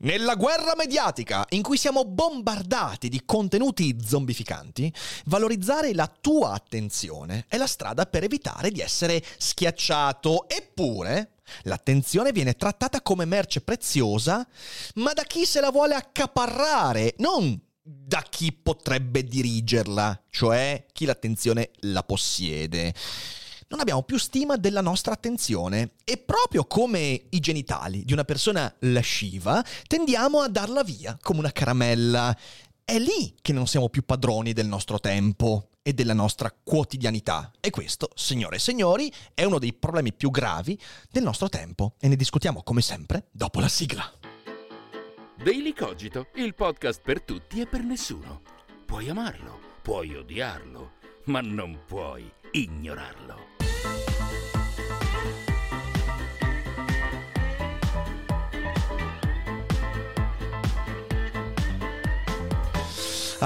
Nella guerra mediatica in cui siamo bombardati di contenuti zombificanti, valorizzare la tua attenzione è la strada per evitare di essere schiacciato. Eppure, L'attenzione viene trattata come merce preziosa, ma da chi se la vuole accaparrare, non da chi potrebbe dirigerla, cioè chi l'attenzione la possiede non abbiamo più stima della nostra attenzione e proprio come i genitali di una persona lasciva, tendiamo a darla via come una caramella. È lì che non siamo più padroni del nostro tempo e della nostra quotidianità. E questo, signore e signori, è uno dei problemi più gravi del nostro tempo. E ne discutiamo come sempre dopo la sigla. Daily Cogito, il podcast per tutti e per nessuno. Puoi amarlo, puoi odiarlo, ma non puoi ignorarlo.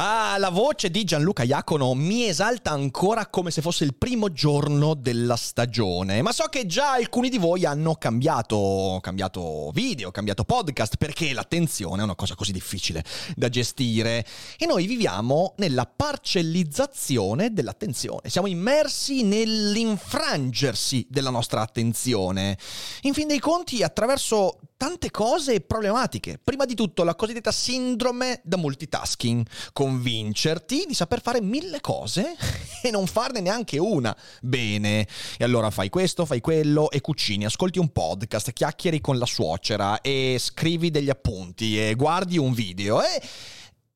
Ah, la voce di Gianluca Iacono mi esalta ancora come se fosse il primo giorno della stagione, ma so che già alcuni di voi hanno cambiato, cambiato video, cambiato podcast, perché l'attenzione è una cosa così difficile da gestire e noi viviamo nella parcellizzazione dell'attenzione, siamo immersi nell'infrangersi della nostra attenzione. In fin dei conti, attraverso tante cose problematiche. Prima di tutto la cosiddetta sindrome da multitasking, convincerti di saper fare mille cose e non farne neanche una bene. E allora fai questo, fai quello e cucini, ascolti un podcast, chiacchieri con la suocera e scrivi degli appunti e guardi un video e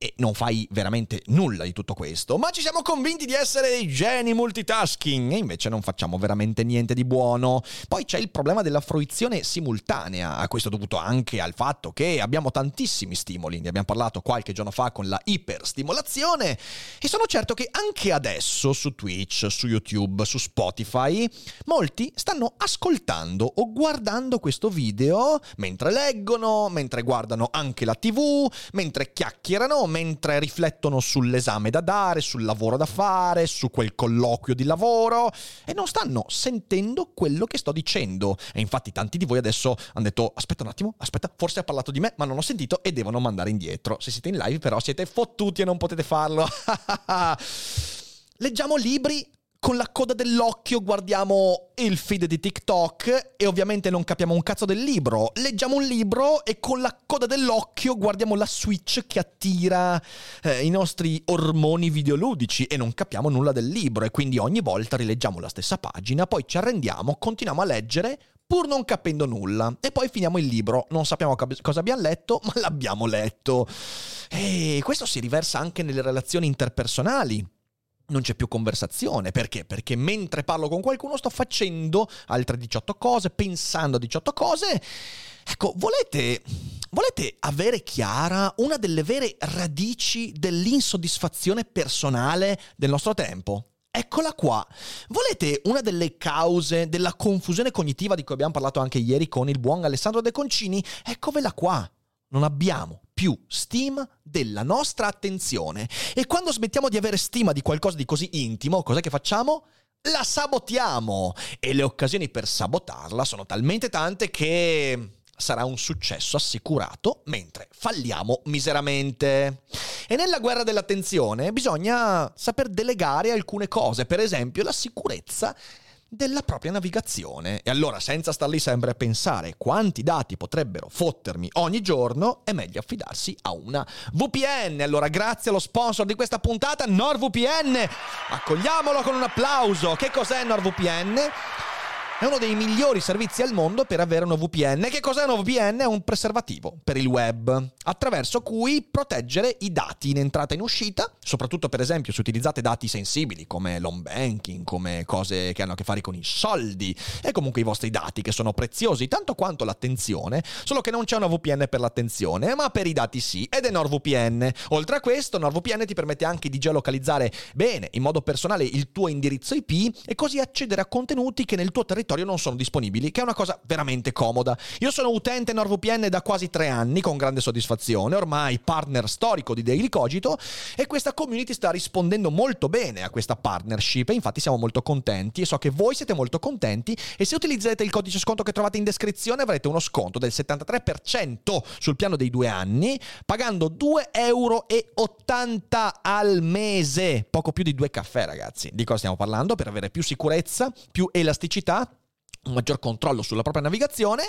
e non fai veramente nulla di tutto questo, ma ci siamo convinti di essere dei geni multitasking e invece non facciamo veramente niente di buono. Poi c'è il problema della fruizione simultanea, a questo dovuto anche al fatto che abbiamo tantissimi stimoli, ne abbiamo parlato qualche giorno fa con la iperstimolazione e sono certo che anche adesso su Twitch, su YouTube, su Spotify, molti stanno ascoltando o guardando questo video mentre leggono, mentre guardano anche la TV, mentre chiacchierano, mentre riflettono sull'esame da dare, sul lavoro da fare, su quel colloquio di lavoro e non stanno sentendo quello che sto dicendo. E infatti tanti di voi adesso hanno detto aspetta un attimo, aspetta, forse ha parlato di me, ma non ho sentito e devono mandare indietro. Se siete in live però siete fottuti e non potete farlo. Leggiamo libri con la coda dell'occhio guardiamo il feed di TikTok e ovviamente non capiamo un cazzo del libro. Leggiamo un libro e con la coda dell'occhio guardiamo la switch che attira eh, i nostri ormoni videoludici e non capiamo nulla del libro e quindi ogni volta rileggiamo la stessa pagina, poi ci arrendiamo, continuiamo a leggere pur non capendo nulla e poi finiamo il libro, non sappiamo cosa abbiamo letto, ma l'abbiamo letto. E questo si riversa anche nelle relazioni interpersonali non c'è più conversazione. Perché? Perché mentre parlo con qualcuno sto facendo altre 18 cose, pensando a 18 cose. Ecco, volete, volete avere chiara una delle vere radici dell'insoddisfazione personale del nostro tempo? Eccola qua. Volete una delle cause della confusione cognitiva di cui abbiamo parlato anche ieri con il buon Alessandro De Concini? Eccovela qua. Non abbiamo più stima della nostra attenzione. E quando smettiamo di avere stima di qualcosa di così intimo, cos'è che facciamo? La sabotiamo! E le occasioni per sabotarla sono talmente tante che sarà un successo assicurato, mentre falliamo miseramente. E nella guerra dell'attenzione bisogna saper delegare alcune cose, per esempio la sicurezza della propria navigazione. E allora, senza star lì sempre a pensare quanti dati potrebbero fottermi ogni giorno, è meglio affidarsi a una VPN. Allora, grazie allo sponsor di questa puntata, NordVPN. Accogliamolo con un applauso. Che cos'è NordVPN? È uno dei migliori servizi al mondo per avere una VPN. Che cos'è una VPN? È un preservativo per il web, attraverso cui proteggere i dati in entrata e in uscita, soprattutto per esempio se utilizzate dati sensibili come l'home banking, come cose che hanno a che fare con i soldi e comunque i vostri dati che sono preziosi tanto quanto l'attenzione, solo che non c'è una VPN per l'attenzione, ma per i dati sì, ed è NordVPN. Oltre a questo, NordVPN ti permette anche di geolocalizzare bene, in modo personale, il tuo indirizzo IP e così accedere a contenuti che nel tuo territorio non sono disponibili, che è una cosa veramente comoda. Io sono utente NordVPN da quasi tre anni con grande soddisfazione, ormai partner storico di Daily Cogito e questa community sta rispondendo molto bene a questa partnership e infatti siamo molto contenti e so che voi siete molto contenti e se utilizzate il codice sconto che trovate in descrizione avrete uno sconto del 73% sul piano dei due anni pagando 2,80 euro al mese, poco più di due caffè ragazzi. Di cosa stiamo parlando? Per avere più sicurezza, più elasticità un maggior controllo sulla propria navigazione.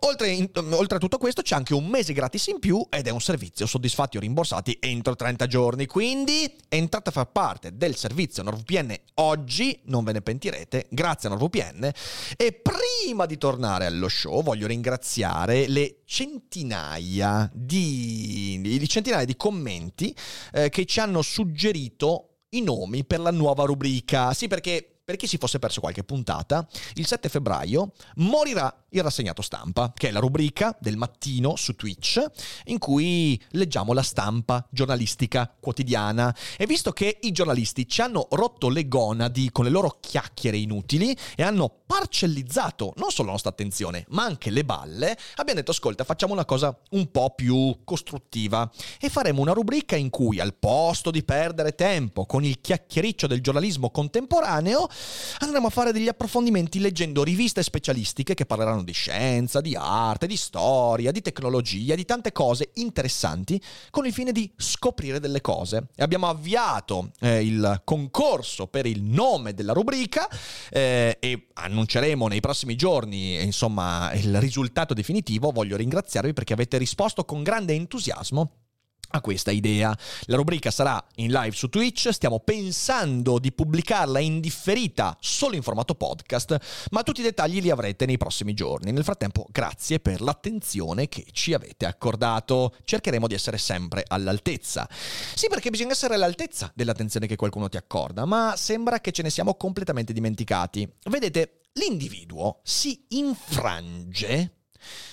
Oltre, in, oltre, a tutto questo c'è anche un mese gratis in più ed è un servizio soddisfatti o rimborsati entro 30 giorni. Quindi entrate a far parte del servizio NordVPN oggi, non ve ne pentirete, grazie a NordVPN. E prima di tornare allo show voglio ringraziare le centinaia di, di centinaia di commenti eh, che ci hanno suggerito i nomi per la nuova rubrica. Sì, perché per chi si fosse perso qualche puntata, il 7 febbraio morirà il rassegnato stampa, che è la rubrica del mattino su Twitch in cui leggiamo la stampa giornalistica quotidiana. E visto che i giornalisti ci hanno rotto le gonadi con le loro chiacchiere inutili e hanno parcellizzato non solo la nostra attenzione, ma anche le balle, abbiamo detto ascolta, facciamo una cosa un po' più costruttiva e faremo una rubrica in cui al posto di perdere tempo con il chiacchiericcio del giornalismo contemporaneo, andremo a fare degli approfondimenti leggendo riviste specialistiche che parleranno di scienza, di arte, di storia, di tecnologia, di tante cose interessanti con il fine di scoprire delle cose. E abbiamo avviato eh, il concorso per il nome della rubrica eh, e annunceremo nei prossimi giorni insomma il risultato definitivo. Voglio ringraziarvi perché avete risposto con grande entusiasmo a questa idea. La rubrica sarà in live su Twitch, stiamo pensando di pubblicarla in differita solo in formato podcast, ma tutti i dettagli li avrete nei prossimi giorni. Nel frattempo, grazie per l'attenzione che ci avete accordato. Cercheremo di essere sempre all'altezza. Sì, perché bisogna essere all'altezza dell'attenzione che qualcuno ti accorda, ma sembra che ce ne siamo completamente dimenticati. Vedete, l'individuo si infrange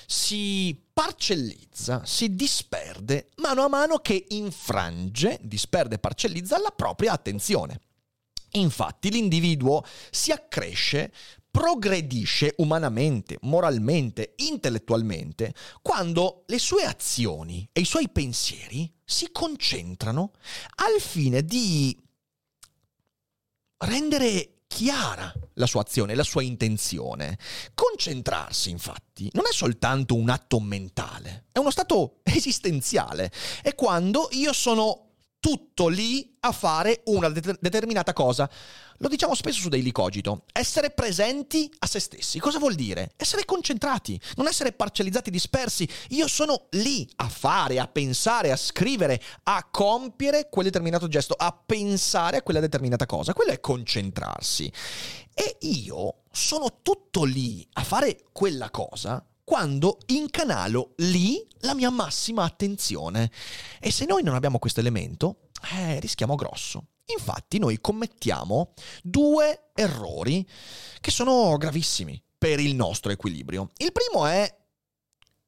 si parcellizza, si disperde mano a mano che infrange, disperde e parcellizza la propria attenzione. Infatti l'individuo si accresce, progredisce umanamente, moralmente, intellettualmente, quando le sue azioni e i suoi pensieri si concentrano al fine di rendere chiara la sua azione, la sua intenzione. Concentrarsi, infatti, non è soltanto un atto mentale, è uno stato esistenziale. È quando io sono tutto lì a fare una det- determinata cosa. Lo diciamo spesso su Daily Cogito, essere presenti a se stessi. Cosa vuol dire? Essere concentrati, non essere parcellizzati, dispersi. Io sono lì a fare, a pensare, a scrivere, a compiere quel determinato gesto, a pensare a quella determinata cosa. Quello è concentrarsi. E io sono tutto lì a fare quella cosa quando incanalo lì la mia massima attenzione. E se noi non abbiamo questo elemento, eh, rischiamo grosso. Infatti noi commettiamo due errori che sono gravissimi per il nostro equilibrio. Il primo è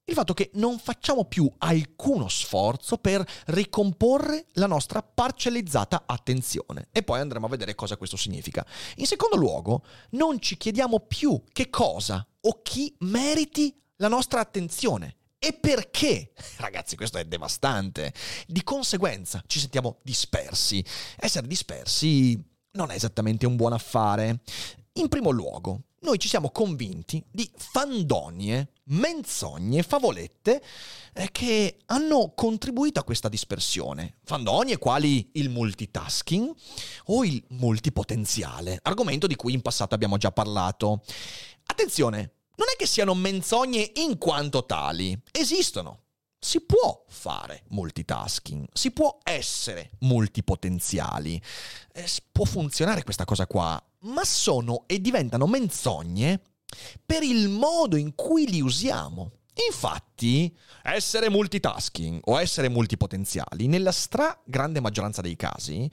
il fatto che non facciamo più alcuno sforzo per ricomporre la nostra parcellizzata attenzione. E poi andremo a vedere cosa questo significa. In secondo luogo, non ci chiediamo più che cosa o chi meriti la nostra attenzione. E perché? Ragazzi, questo è devastante. Di conseguenza ci sentiamo dispersi. Essere dispersi non è esattamente un buon affare. In primo luogo, noi ci siamo convinti di fandonie, menzogne, favolette eh, che hanno contribuito a questa dispersione. Fandonie quali il multitasking o il multipotenziale, argomento di cui in passato abbiamo già parlato. Attenzione, non è che siano menzogne in quanto tali, esistono. Si può fare multitasking, si può essere multipotenziali, eh, può funzionare questa cosa qua, ma sono e diventano menzogne per il modo in cui li usiamo. Infatti, essere multitasking o essere multipotenziali, nella stragrande maggioranza dei casi,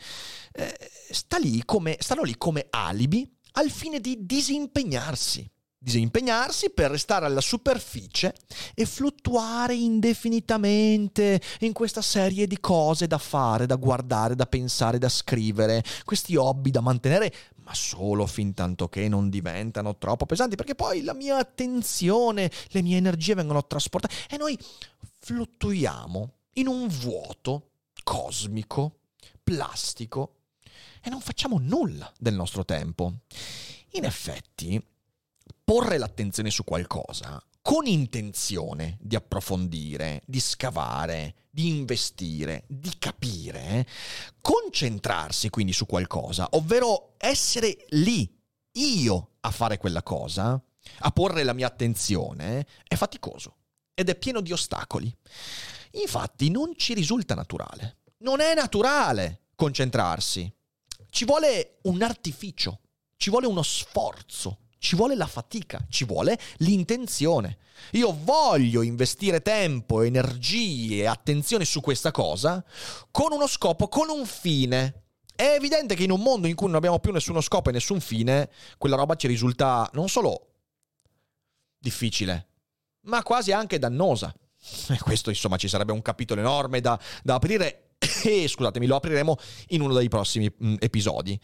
eh, sta lì come, stanno lì come alibi al fine di disimpegnarsi. Disimpegnarsi per restare alla superficie e fluttuare indefinitamente in questa serie di cose da fare, da guardare, da pensare, da scrivere, questi hobby da mantenere, ma solo fin tanto che non diventano troppo pesanti, perché poi la mia attenzione, le mie energie vengono trasportate e noi fluttuiamo in un vuoto cosmico, plastico e non facciamo nulla del nostro tempo. In effetti, porre l'attenzione su qualcosa con intenzione di approfondire, di scavare, di investire, di capire, concentrarsi quindi su qualcosa, ovvero essere lì, io, a fare quella cosa, a porre la mia attenzione, è faticoso ed è pieno di ostacoli. Infatti non ci risulta naturale. Non è naturale concentrarsi. Ci vuole un artificio, ci vuole uno sforzo ci vuole la fatica, ci vuole l'intenzione. Io voglio investire tempo, energie attenzione su questa cosa con uno scopo, con un fine. È evidente che in un mondo in cui non abbiamo più nessuno scopo e nessun fine, quella roba ci risulta non solo difficile, ma quasi anche dannosa. E questo, insomma, ci sarebbe un capitolo enorme da, da aprire e, scusatemi, lo apriremo in uno dei prossimi mh, episodi.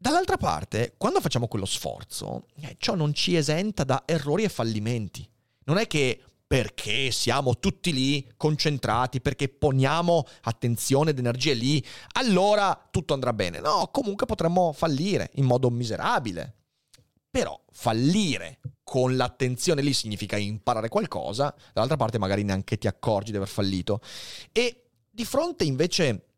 Dall'altra parte, quando facciamo quello sforzo, eh, ciò non ci esenta da errori e fallimenti. Non è che perché siamo tutti lì concentrati, perché poniamo attenzione ed energie lì, allora tutto andrà bene. No, comunque potremmo fallire in modo miserabile. Però fallire con l'attenzione lì significa imparare qualcosa, dall'altra parte magari neanche ti accorgi di aver fallito. E di fronte invece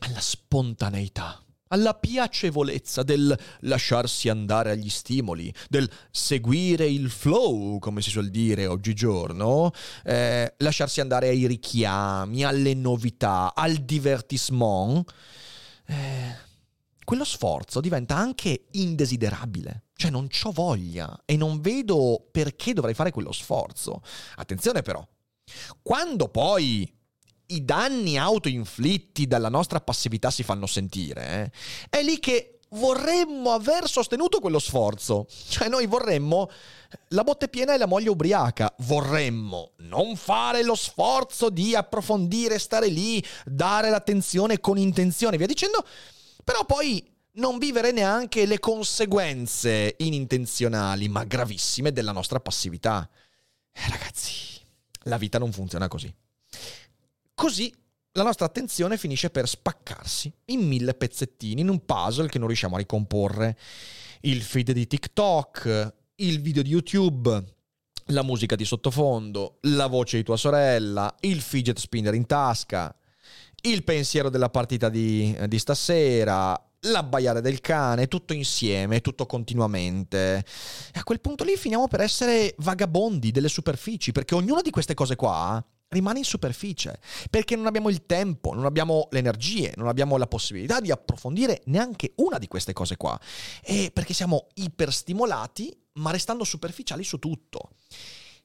alla spontaneità, alla piacevolezza del lasciarsi andare agli stimoli, del seguire il flow, come si suol dire oggigiorno, eh, lasciarsi andare ai richiami, alle novità, al divertissement, eh, quello sforzo diventa anche indesiderabile. Cioè non ho voglia e non vedo perché dovrei fare quello sforzo. Attenzione però, quando poi i danni autoinflitti dalla nostra passività si fanno sentire, eh, è lì che vorremmo aver sostenuto quello sforzo. Cioè noi vorremmo la botte piena e la moglie ubriaca. Vorremmo non fare lo sforzo di approfondire, stare lì, dare l'attenzione con intenzione, via dicendo, però poi non vivere neanche le conseguenze inintenzionali, ma gravissime della nostra passività. Eh, ragazzi, la vita non funziona così. Così la nostra attenzione finisce per spaccarsi in mille pezzettini, in un puzzle che non riusciamo a ricomporre. Il feed di TikTok, il video di YouTube, la musica di sottofondo, la voce di tua sorella, il fidget spinner in tasca, il pensiero della partita di, di stasera, l'abbaiare del cane, tutto insieme, tutto continuamente. E a quel punto lì finiamo per essere vagabondi delle superfici, perché ognuna di queste cose qua rimane in superficie, perché non abbiamo il tempo, non abbiamo le energie, non abbiamo la possibilità di approfondire neanche una di queste cose qua, e perché siamo iperstimolati, ma restando superficiali su tutto.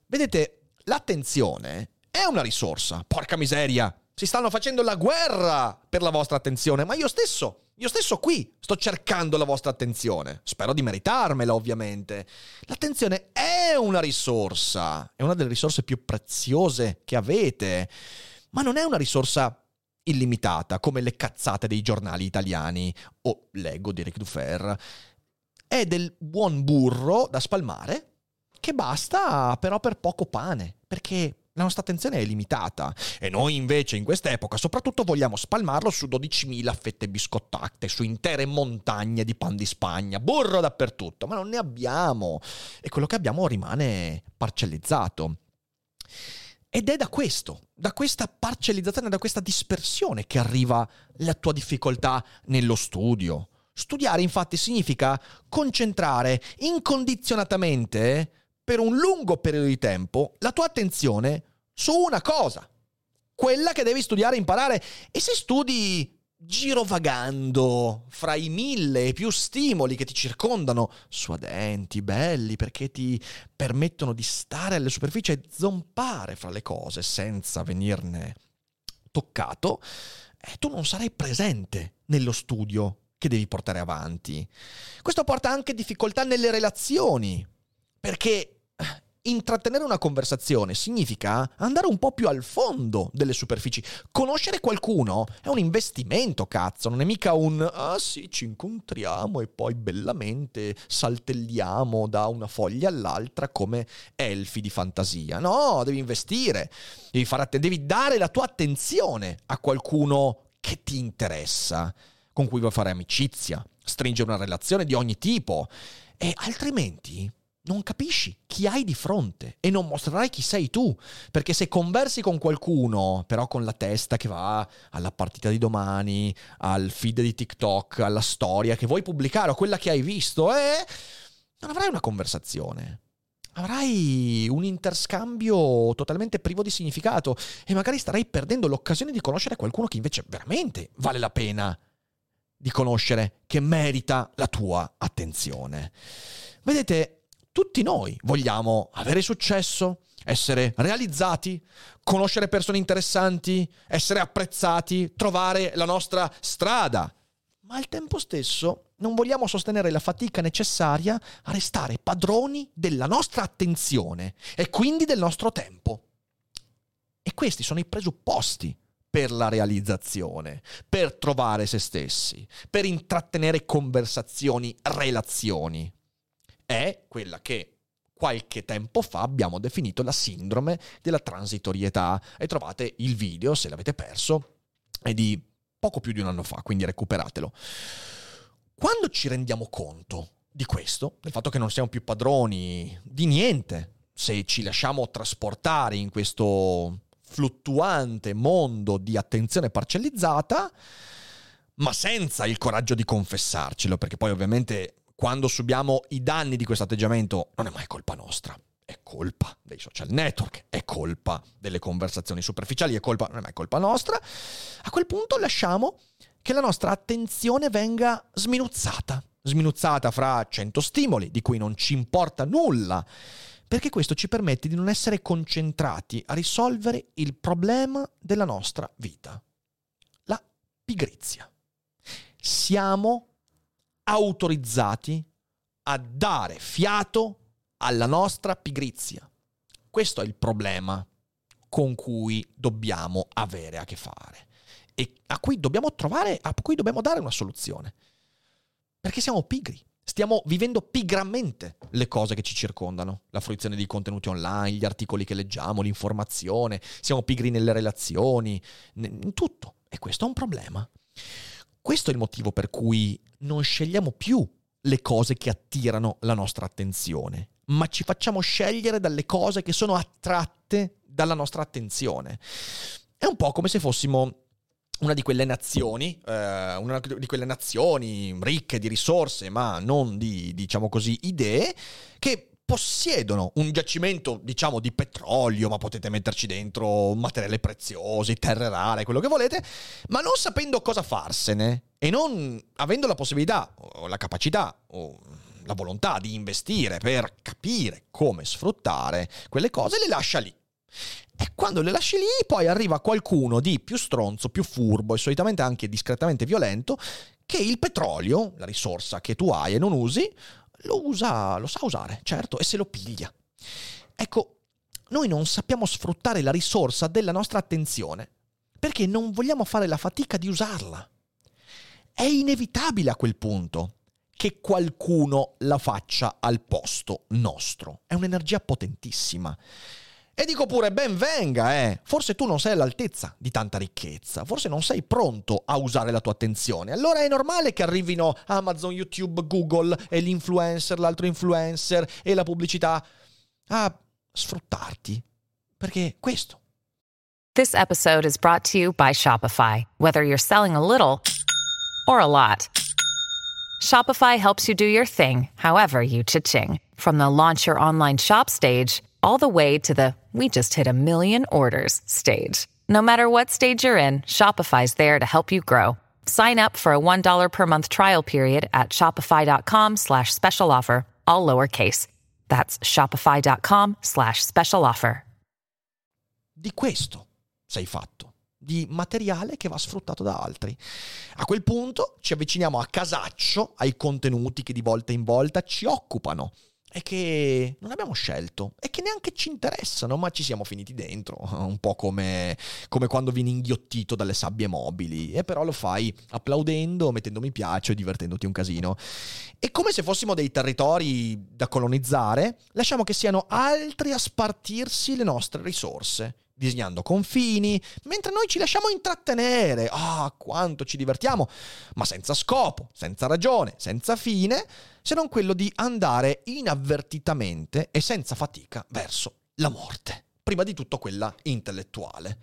Vedete, l'attenzione è una risorsa, porca miseria, si stanno facendo la guerra per la vostra attenzione, ma io stesso, io stesso qui sto cercando la vostra attenzione. Spero di meritarmela, ovviamente. L'attenzione è una risorsa, è una delle risorse più preziose che avete, ma non è una risorsa illimitata come le cazzate dei giornali italiani o l'ego di Ric Dufer. È del buon burro da spalmare che basta però per poco pane, perché la nostra attenzione è limitata e noi invece in quest'epoca soprattutto vogliamo spalmarlo su 12.000 fette biscottate, su intere montagne di pan di Spagna, burro dappertutto, ma non ne abbiamo e quello che abbiamo rimane parcellizzato. Ed è da questo, da questa parcellizzazione, da questa dispersione che arriva la tua difficoltà nello studio. Studiare infatti significa concentrare incondizionatamente per un lungo periodo di tempo la tua attenzione su una cosa, quella che devi studiare e imparare. E se studi girovagando fra i mille e più stimoli che ti circondano, suadenti, belli, perché ti permettono di stare alle superfici e zompare fra le cose senza venirne toccato, eh, tu non sarai presente nello studio che devi portare avanti. Questo porta anche difficoltà nelle relazioni, perché intrattenere una conversazione significa andare un po' più al fondo delle superfici. Conoscere qualcuno è un investimento, cazzo, non è mica un ah sì, ci incontriamo e poi bellamente saltelliamo da una foglia all'altra come elfi di fantasia. No, devi investire, devi, att- devi dare la tua attenzione a qualcuno che ti interessa, con cui vuoi fare amicizia, stringere una relazione di ogni tipo e altrimenti non capisci chi hai di fronte e non mostrerai chi sei tu. Perché se conversi con qualcuno, però con la testa che va alla partita di domani, al feed di TikTok, alla storia che vuoi pubblicare o quella che hai visto, eh, non avrai una conversazione. Avrai un interscambio totalmente privo di significato e magari starai perdendo l'occasione di conoscere qualcuno che invece veramente vale la pena di conoscere, che merita la tua attenzione. Vedete, tutti noi vogliamo avere successo, essere realizzati, conoscere persone interessanti, essere apprezzati, trovare la nostra strada. Ma al tempo stesso non vogliamo sostenere la fatica necessaria a restare padroni della nostra attenzione e quindi del nostro tempo. E questi sono i presupposti per la realizzazione, per trovare se stessi, per intrattenere conversazioni, relazioni è quella che qualche tempo fa abbiamo definito la sindrome della transitorietà e trovate il video, se l'avete perso, è di poco più di un anno fa, quindi recuperatelo. Quando ci rendiamo conto di questo, del fatto che non siamo più padroni di niente, se ci lasciamo trasportare in questo fluttuante mondo di attenzione parcellizzata, ma senza il coraggio di confessarcelo, perché poi ovviamente quando subiamo i danni di questo atteggiamento non è mai colpa nostra. È colpa dei social network, è colpa delle conversazioni superficiali, è colpa, non è mai colpa nostra. A quel punto lasciamo che la nostra attenzione venga sminuzzata, sminuzzata fra cento stimoli di cui non ci importa nulla, perché questo ci permette di non essere concentrati a risolvere il problema della nostra vita, la pigrizia. Siamo autorizzati a dare fiato alla nostra pigrizia. Questo è il problema con cui dobbiamo avere a che fare e a cui dobbiamo trovare, a cui dobbiamo dare una soluzione. Perché siamo pigri. Stiamo vivendo pigramente le cose che ci circondano, la fruizione di contenuti online, gli articoli che leggiamo, l'informazione, siamo pigri nelle relazioni, in tutto. E questo è un problema. Questo è il motivo per cui non scegliamo più le cose che attirano la nostra attenzione, ma ci facciamo scegliere dalle cose che sono attratte dalla nostra attenzione. È un po' come se fossimo una di quelle nazioni, eh, una di quelle nazioni ricche di risorse, ma non di, diciamo così, idee, che possiedono un giacimento, diciamo, di petrolio, ma potete metterci dentro materiali preziosi, terre rare, quello che volete, ma non sapendo cosa farsene e non avendo la possibilità o la capacità o la volontà di investire per capire come sfruttare quelle cose, le lascia lì. E quando le lasci lì, poi arriva qualcuno di più stronzo, più furbo e solitamente anche discretamente violento, che il petrolio, la risorsa che tu hai e non usi, lo usa, lo sa usare, certo, e se lo piglia. Ecco, noi non sappiamo sfruttare la risorsa della nostra attenzione perché non vogliamo fare la fatica di usarla. È inevitabile a quel punto che qualcuno la faccia al posto nostro. È un'energia potentissima. E dico pure ben venga, eh. Forse tu non sei all'altezza di tanta ricchezza, forse non sei pronto a usare la tua attenzione. Allora è normale che arrivino Amazon, YouTube, Google e l'influencer, l'altro influencer e la pubblicità a sfruttarti. Perché questo. This episode is brought to you by Shopify. Whether you're selling a little or a lot, Shopify helps you do your thing, however you cha-ching. From the launch your online shop stage all the way to the we just hit a million orders stage. No matter what stage you're in, Shopify's there to help you grow. Sign up for a $1 per month trial period at shopify.com slash special offer, all lowercase. That's shopify.com slash special offer. Di questo sei fatto. Di materiale che va sfruttato da altri. A quel punto ci avviciniamo a casaccio ai contenuti che di volta in volta ci occupano e che non abbiamo scelto e che neanche ci interessano, ma ci siamo finiti dentro, un po' come, come, quando vieni inghiottito dalle sabbie mobili, e però lo fai applaudendo, mettendo mi piace, divertendoti un casino. E come se fossimo dei territori da colonizzare, lasciamo che siano altri a spartirsi le nostre risorse disegnando confini, mentre noi ci lasciamo intrattenere. Ah, quanto ci divertiamo, ma senza scopo, senza ragione, senza fine, se non quello di andare inavvertitamente e senza fatica verso la morte. Prima di tutto quella intellettuale.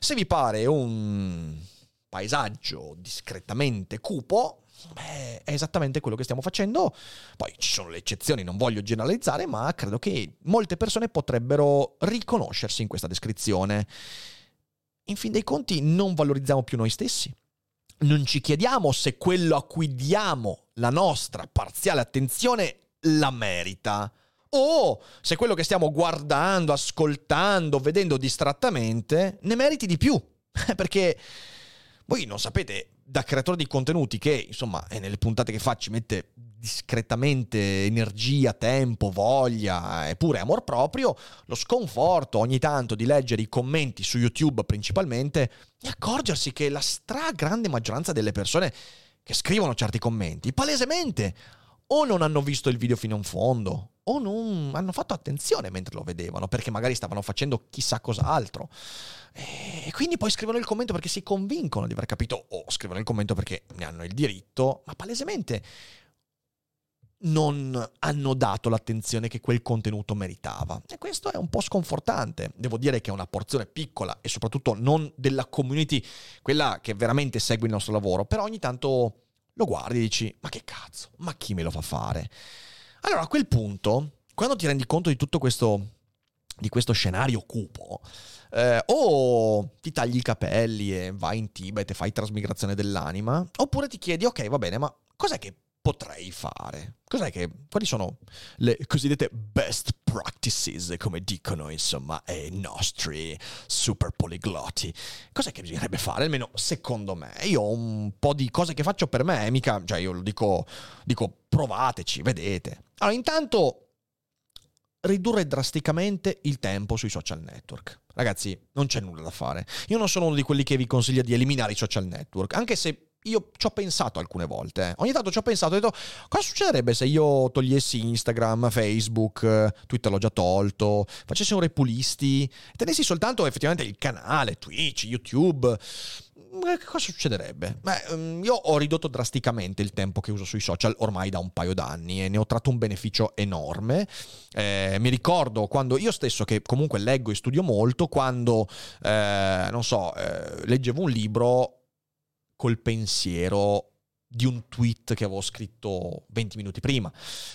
Se vi pare un paesaggio discretamente cupo, Beh, è esattamente quello che stiamo facendo. Poi ci sono le eccezioni, non voglio generalizzare, ma credo che molte persone potrebbero riconoscersi in questa descrizione. In fin dei conti non valorizziamo più noi stessi. Non ci chiediamo se quello a cui diamo la nostra parziale attenzione la merita. O se quello che stiamo guardando, ascoltando, vedendo distrattamente ne meriti di più. Perché voi non sapete da creatore di contenuti che, insomma, nelle puntate che fa ci mette discretamente energia, tempo, voglia e pure amor proprio, lo sconforto ogni tanto di leggere i commenti su YouTube principalmente e accorgersi che la stragrande maggioranza delle persone che scrivono certi commenti palesemente o non hanno visto il video fino in fondo o non hanno fatto attenzione mentre lo vedevano perché magari stavano facendo chissà cos'altro. E quindi poi scrivono il commento perché si convincono di aver capito o scrivono il commento perché ne hanno il diritto, ma palesemente non hanno dato l'attenzione che quel contenuto meritava. E questo è un po' sconfortante. Devo dire che è una porzione piccola e soprattutto non della community, quella che veramente segue il nostro lavoro, però ogni tanto lo guardi e dici, ma che cazzo, ma chi me lo fa fare? Allora a quel punto, quando ti rendi conto di tutto questo, di questo scenario cupo, eh, o ti tagli i capelli e vai in Tibet e fai trasmigrazione dell'anima, oppure ti chiedi, ok, va bene, ma cos'è che potrei fare? Che, quali sono le cosiddette best practices, come dicono insomma i nostri super poliglotti? Cos'è che bisognerebbe fare? Almeno secondo me. Io ho un po' di cose che faccio per me, mica, cioè io lo dico, dico provateci, vedete. Allora, intanto ridurre drasticamente il tempo sui social network. Ragazzi, non c'è nulla da fare. Io non sono uno di quelli che vi consiglia di eliminare i social network, anche se io ci ho pensato alcune volte. Eh. Ogni tanto ci ho pensato, ho detto, cosa succederebbe se io togliessi Instagram, Facebook, Twitter l'ho già tolto, facessi un repulisti, tenessi soltanto effettivamente il canale, Twitch, YouTube. Che cosa succederebbe? Beh, mm, io ho ridotto drasticamente il tempo che uso sui social ormai da un paio d'anni e ne ho tratto un beneficio enorme. Eh, mi ricordo quando io stesso, che comunque leggo e studio molto, quando, eh, non so, eh, leggevo un libro col pensiero di un tweet che avevo scritto 20 minuti prima.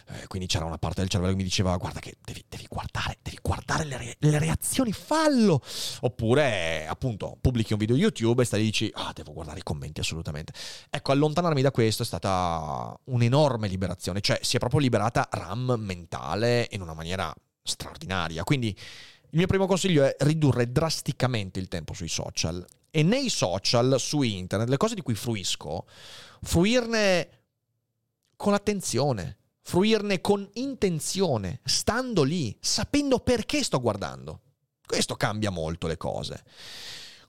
Eh, quindi c'era una parte del cervello che mi diceva guarda che devi, devi guardare, devi guardare le, re- le, reazioni, fallo. Oppure appunto pubblichi un video YouTube e stai dici ah devo guardare i commenti assolutamente. Ecco, allontanarmi da questo è stata un'enorme liberazione, cioè si è proprio liberata RAM mentale in una maniera straordinaria. Quindi il mio primo consiglio è ridurre drasticamente il tempo sui social e nei social, su internet, le cose di cui fruisco, fruirne con attenzione, fruirne con intenzione, stando lì, sapendo perché sto guardando. Questo cambia molto le cose.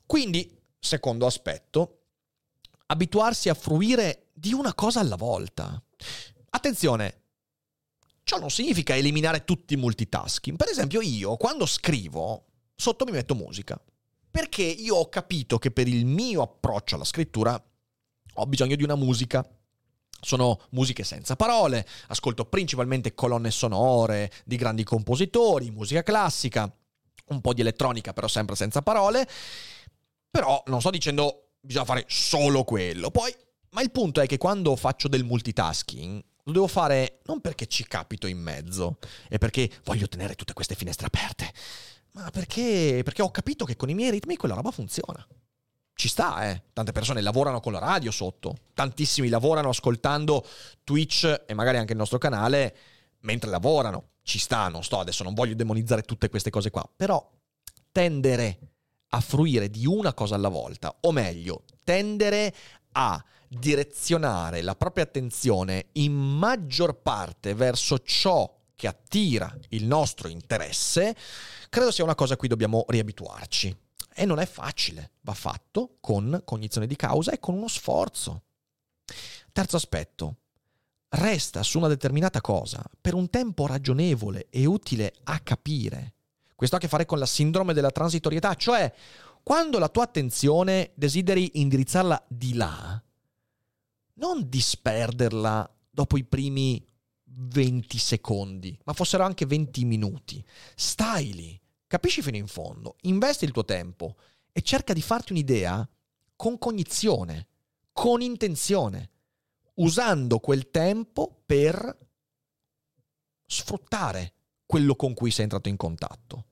Quindi, secondo aspetto, abituarsi a fruire di una cosa alla volta. Attenzione, Ciò non significa eliminare tutti i multitasking. Per esempio, io quando scrivo, sotto mi metto musica. Perché io ho capito che per il mio approccio alla scrittura ho bisogno di una musica. Sono musiche senza parole, ascolto principalmente colonne sonore di grandi compositori, musica classica, un po' di elettronica però sempre senza parole. Però non sto dicendo bisogna fare solo quello. Poi, ma il punto è che quando faccio del multitasking lo devo fare non perché ci capito in mezzo e perché voglio tenere tutte queste finestre aperte, ma perché, perché ho capito che con i miei ritmi quella roba funziona. Ci sta, eh. Tante persone lavorano con la radio sotto. Tantissimi lavorano ascoltando Twitch e magari anche il nostro canale mentre lavorano. Ci sta, non sto adesso, non voglio demonizzare tutte queste cose qua. Però tendere a fruire di una cosa alla volta, o meglio, tendere a direzionare la propria attenzione in maggior parte verso ciò che attira il nostro interesse, credo sia una cosa a cui dobbiamo riabituarci. E non è facile, va fatto con cognizione di causa e con uno sforzo. Terzo aspetto, resta su una determinata cosa per un tempo ragionevole e utile a capire. Questo ha a che fare con la sindrome della transitorietà, cioè quando la tua attenzione desideri indirizzarla di là, non disperderla dopo i primi 20 secondi, ma fossero anche 20 minuti. Stai lì, capisci fino in fondo, investi il tuo tempo e cerca di farti un'idea con cognizione, con intenzione, usando quel tempo per sfruttare quello con cui sei entrato in contatto.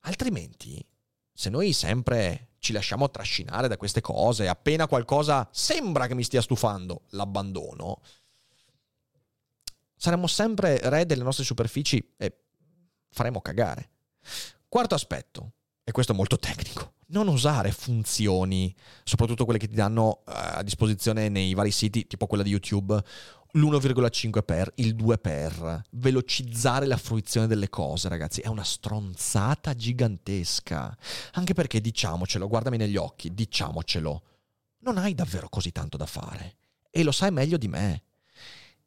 Altrimenti, se noi sempre ci lasciamo trascinare da queste cose, appena qualcosa sembra che mi stia stufando, l'abbandono, saremo sempre re delle nostre superfici e faremo cagare. Quarto aspetto, e questo è molto tecnico, non usare funzioni, soprattutto quelle che ti danno eh, a disposizione nei vari siti, tipo quella di YouTube, l'1,5 per, il 2 per, velocizzare la fruizione delle cose, ragazzi, è una stronzata gigantesca. Anche perché diciamocelo, guardami negli occhi, diciamocelo, non hai davvero così tanto da fare. E lo sai meglio di me.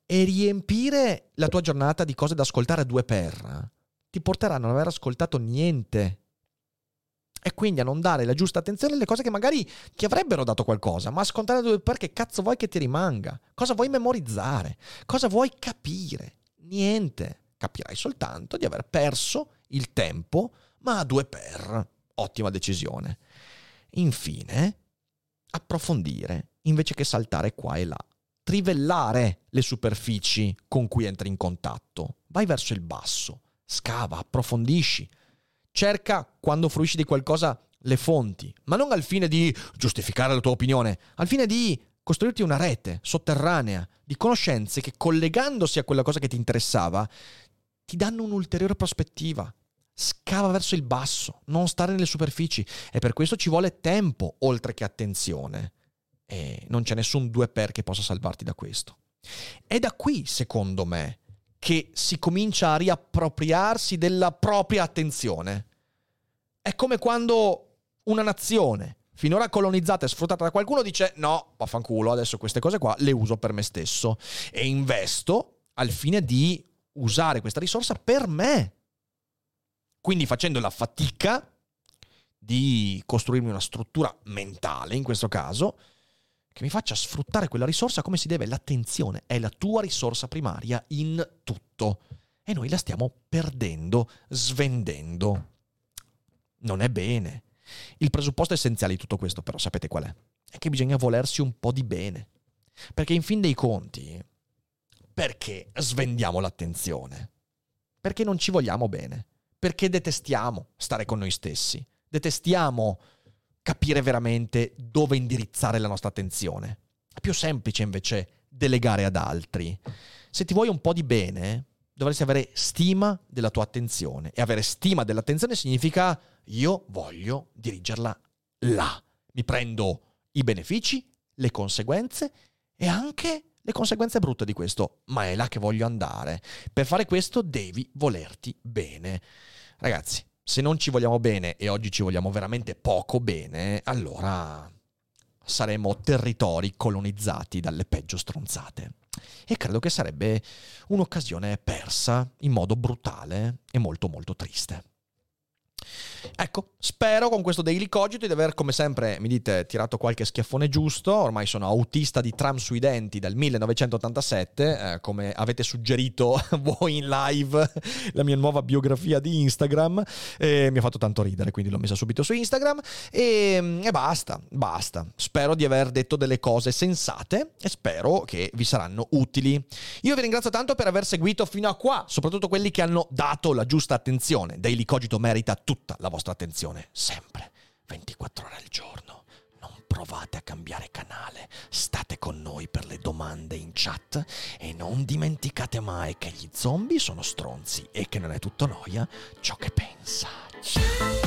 E riempire la tua giornata di cose da ascoltare a due per ti porterà a non aver ascoltato niente e quindi a non dare la giusta attenzione alle cose che magari ti avrebbero dato qualcosa, ma ascoltare dove perché cazzo vuoi che ti rimanga? Cosa vuoi memorizzare? Cosa vuoi capire? Niente. Capirai soltanto di aver perso il tempo, ma a due per. Ottima decisione. Infine, approfondire invece che saltare qua e là. Trivellare le superfici con cui entri in contatto. Vai verso il basso, scava, approfondisci, cerca quando fruisci di qualcosa le fonti, ma non al fine di giustificare la tua opinione, al fine di costruirti una rete sotterranea di conoscenze che collegandosi a quella cosa che ti interessava ti danno un'ulteriore prospettiva. Scava verso il basso, non stare nelle superfici e per questo ci vuole tempo oltre che attenzione. E non c'è nessun due per che possa salvarti da questo. È da qui, secondo me, che si comincia a riappropriarsi della propria attenzione. È come quando una nazione finora colonizzata e sfruttata da qualcuno dice no, vaffanculo, adesso queste cose qua le uso per me stesso e investo al fine di usare questa risorsa per me. Quindi facendo la fatica di costruirmi una struttura mentale, in questo caso, che mi faccia sfruttare quella risorsa come si deve. L'attenzione è la tua risorsa primaria in tutto e noi la stiamo perdendo, svendendo non è bene. Il presupposto essenziale di tutto questo, però, sapete qual è? È che bisogna volersi un po' di bene. Perché in fin dei conti, perché svendiamo l'attenzione? Perché non ci vogliamo bene. Perché detestiamo stare con noi stessi. Detestiamo capire veramente dove indirizzare la nostra attenzione. È più semplice invece delegare ad altri. Se ti vuoi un po' di bene, dovresti avere stima della tua attenzione. E avere stima dell'attenzione significa io voglio dirigerla là. Mi prendo i benefici, le conseguenze e anche le conseguenze brutte di questo, ma è là che voglio andare. Per fare questo devi volerti bene. Ragazzi, se non ci vogliamo bene e oggi ci vogliamo veramente poco bene, allora saremo territori colonizzati dalle peggio stronzate. E credo che sarebbe un'occasione persa in modo brutale e molto molto triste. Ecco, spero con questo Daily Cogito di aver, come sempre, mi dite, tirato qualche schiaffone giusto. Ormai sono autista di tram sui denti dal 1987, eh, come avete suggerito voi in live, la mia nuova biografia di Instagram. E mi ha fatto tanto ridere, quindi l'ho messa subito su Instagram. E, e basta, basta. Spero di aver detto delle cose sensate e spero che vi saranno utili. Io vi ringrazio tanto per aver seguito fino a qua, soprattutto quelli che hanno dato la giusta attenzione. Daily Cogito merita tutta la vostra attenzione, sempre, 24 ore al giorno. Non provate a cambiare canale, state con noi per le domande in chat e non dimenticate mai che gli zombie sono stronzi e che non è tutto noia ciò che pensa. Ciao!